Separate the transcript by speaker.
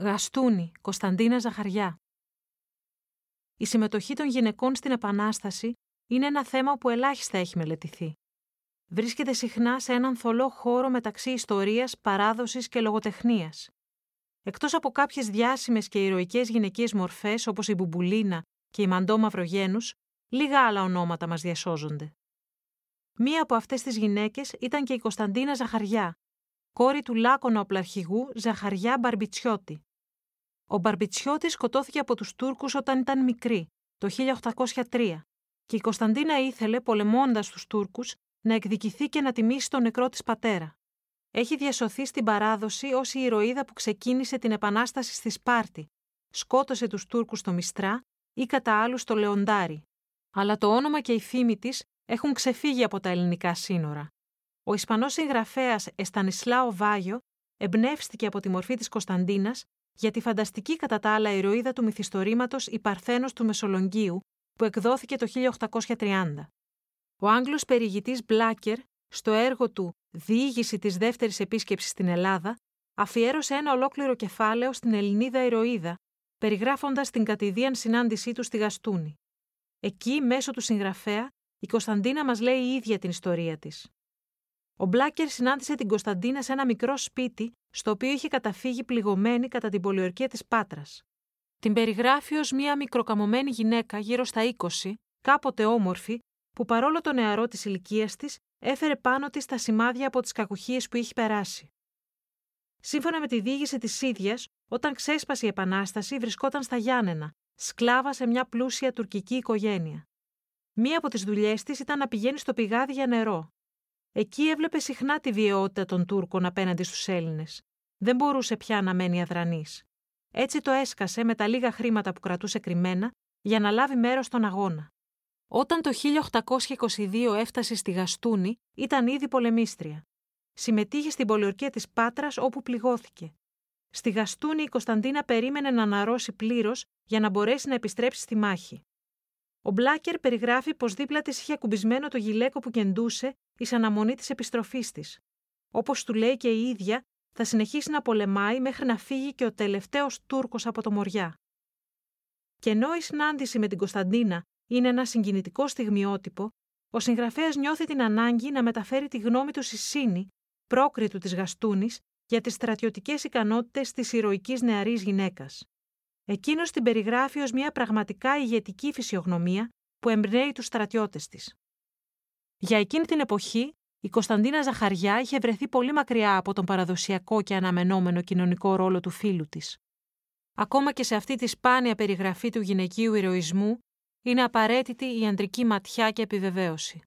Speaker 1: Γαστούνη, Κωνσταντίνα Ζαχαριά. Η συμμετοχή των γυναικών στην Επανάσταση είναι ένα θέμα που ελάχιστα έχει μελετηθεί. Βρίσκεται συχνά σε έναν θολό χώρο μεταξύ ιστορίας, παράδοσης και λογοτεχνίας. Εκτός από κάποιες διάσημες και ηρωικές γυναικείες μορφές όπως η Μπουμπουλίνα και η Μαντό Μαυρογένους, λίγα άλλα ονόματα μας διασώζονται. Μία από αυτές τις γυναίκες ήταν και η Κωνσταντίνα Ζαχαριά, κόρη του Λάκωνα οπλαρχηγού Ζαχαριά Μπαρμπιτσιώτη. Ο Μπαρμπιτσιώτης σκοτώθηκε από τους Τούρκους όταν ήταν μικρή, το 1803, και η Κωνσταντίνα ήθελε, πολεμώντας τους Τούρκους, να εκδικηθεί και να τιμήσει τον νεκρό της πατέρα. Έχει διασωθεί στην παράδοση ως η ηρωίδα που ξεκίνησε την επανάσταση στη Σπάρτη, σκότωσε τους Τούρκους στο Μιστρά ή κατά άλλους στο Λεοντάρι. Αλλά το όνομα και η φήμη της έχουν ξεφύγει από τα ελληνικά σύνορα. Ο Ισπανός συγγραφέας Εστανισλάο Βάγιο εμπνεύστηκε από τη μορφή της Κωνσταντίνας για τη φανταστική κατά τα άλλα ηρωίδα του μυθιστορήματος «Η Παρθένος του Μεσολογγίου» που εκδόθηκε το 1830. Ο Άγγλος περιηγητής Μπλάκερ, στο έργο του «Διήγηση της δεύτερης επίσκεψης στην Ελλάδα», αφιέρωσε ένα ολόκληρο κεφάλαιο στην Ελληνίδα ηρωίδα, περιγράφοντας την κατηδίαν συνάντησή του στη Γαστούνη. Εκεί, μέσω του συγγραφέα, η Κωνσταντίνα μας λέει η ίδια την ιστορία της. Ο Μπλάκερ συνάντησε την Κωνσταντίνα σε ένα μικρό σπίτι, στο οποίο είχε καταφύγει πληγωμένη κατά την πολιορκία της Πάτρας. Την περιγράφει ως μία μικροκαμωμένη γυναίκα γύρω στα 20, κάποτε όμορφη, που παρόλο το νεαρό της ηλικίας της, έφερε πάνω της τα σημάδια από τις κακουχίες που είχε περάσει. Σύμφωνα με τη διήγηση της ίδιας, όταν ξέσπασε η Επανάσταση, βρισκόταν στα Γιάννενα, σκλάβα σε μια πλούσια τουρκική οικογένεια. Μία από τις δουλειές της ήταν να πηγαίνει στο πηγάδι για νερό, Εκεί έβλεπε συχνά τη βιαιότητα των Τούρκων απέναντι στους Έλληνες. Δεν μπορούσε πια να μένει αδρανής. Έτσι το έσκασε με τα λίγα χρήματα που κρατούσε κρυμμένα για να λάβει μέρος στον αγώνα. Όταν το 1822 έφτασε στη Γαστούνη, ήταν ήδη πολεμίστρια. Συμμετείχε στην πολιορκία της Πάτρας όπου πληγώθηκε. Στη Γαστούνη η Κωνσταντίνα περίμενε να αναρρώσει πλήρως για να μπορέσει να επιστρέψει στη μάχη. Ο Μπλάκερ περιγράφει πως δίπλα της είχε ακουμπισμένο το γυλαίκο που κεντούσε εις αναμονή της επιστροφής της. Όπως του λέει και η ίδια, θα συνεχίσει να πολεμάει μέχρι να φύγει και ο τελευταίος Τούρκος από το Μοριά. Και ενώ η συνάντηση με την Κωνσταντίνα είναι ένα συγκινητικό στιγμιότυπο, ο συγγραφέας νιώθει την ανάγκη να μεταφέρει τη γνώμη του στη Σύνη, πρόκριτου της Γαστούνης, για τις στρατιωτικές ικανότητες της ηρωικής νεαρής γυναίκας. Εκείνος την περιγράφει ως μια πραγματικά ηγετική φυσιογνωμία που εμπνέει τους στρατιώτες της. Για εκείνη την εποχή, η Κωνσταντίνα Ζαχαριά είχε βρεθεί πολύ μακριά από τον παραδοσιακό και αναμενόμενο κοινωνικό ρόλο του φίλου της. Ακόμα και σε αυτή τη σπάνια περιγραφή του γυναικείου ηρωισμού, είναι απαραίτητη η αντρική ματιά και επιβεβαίωση.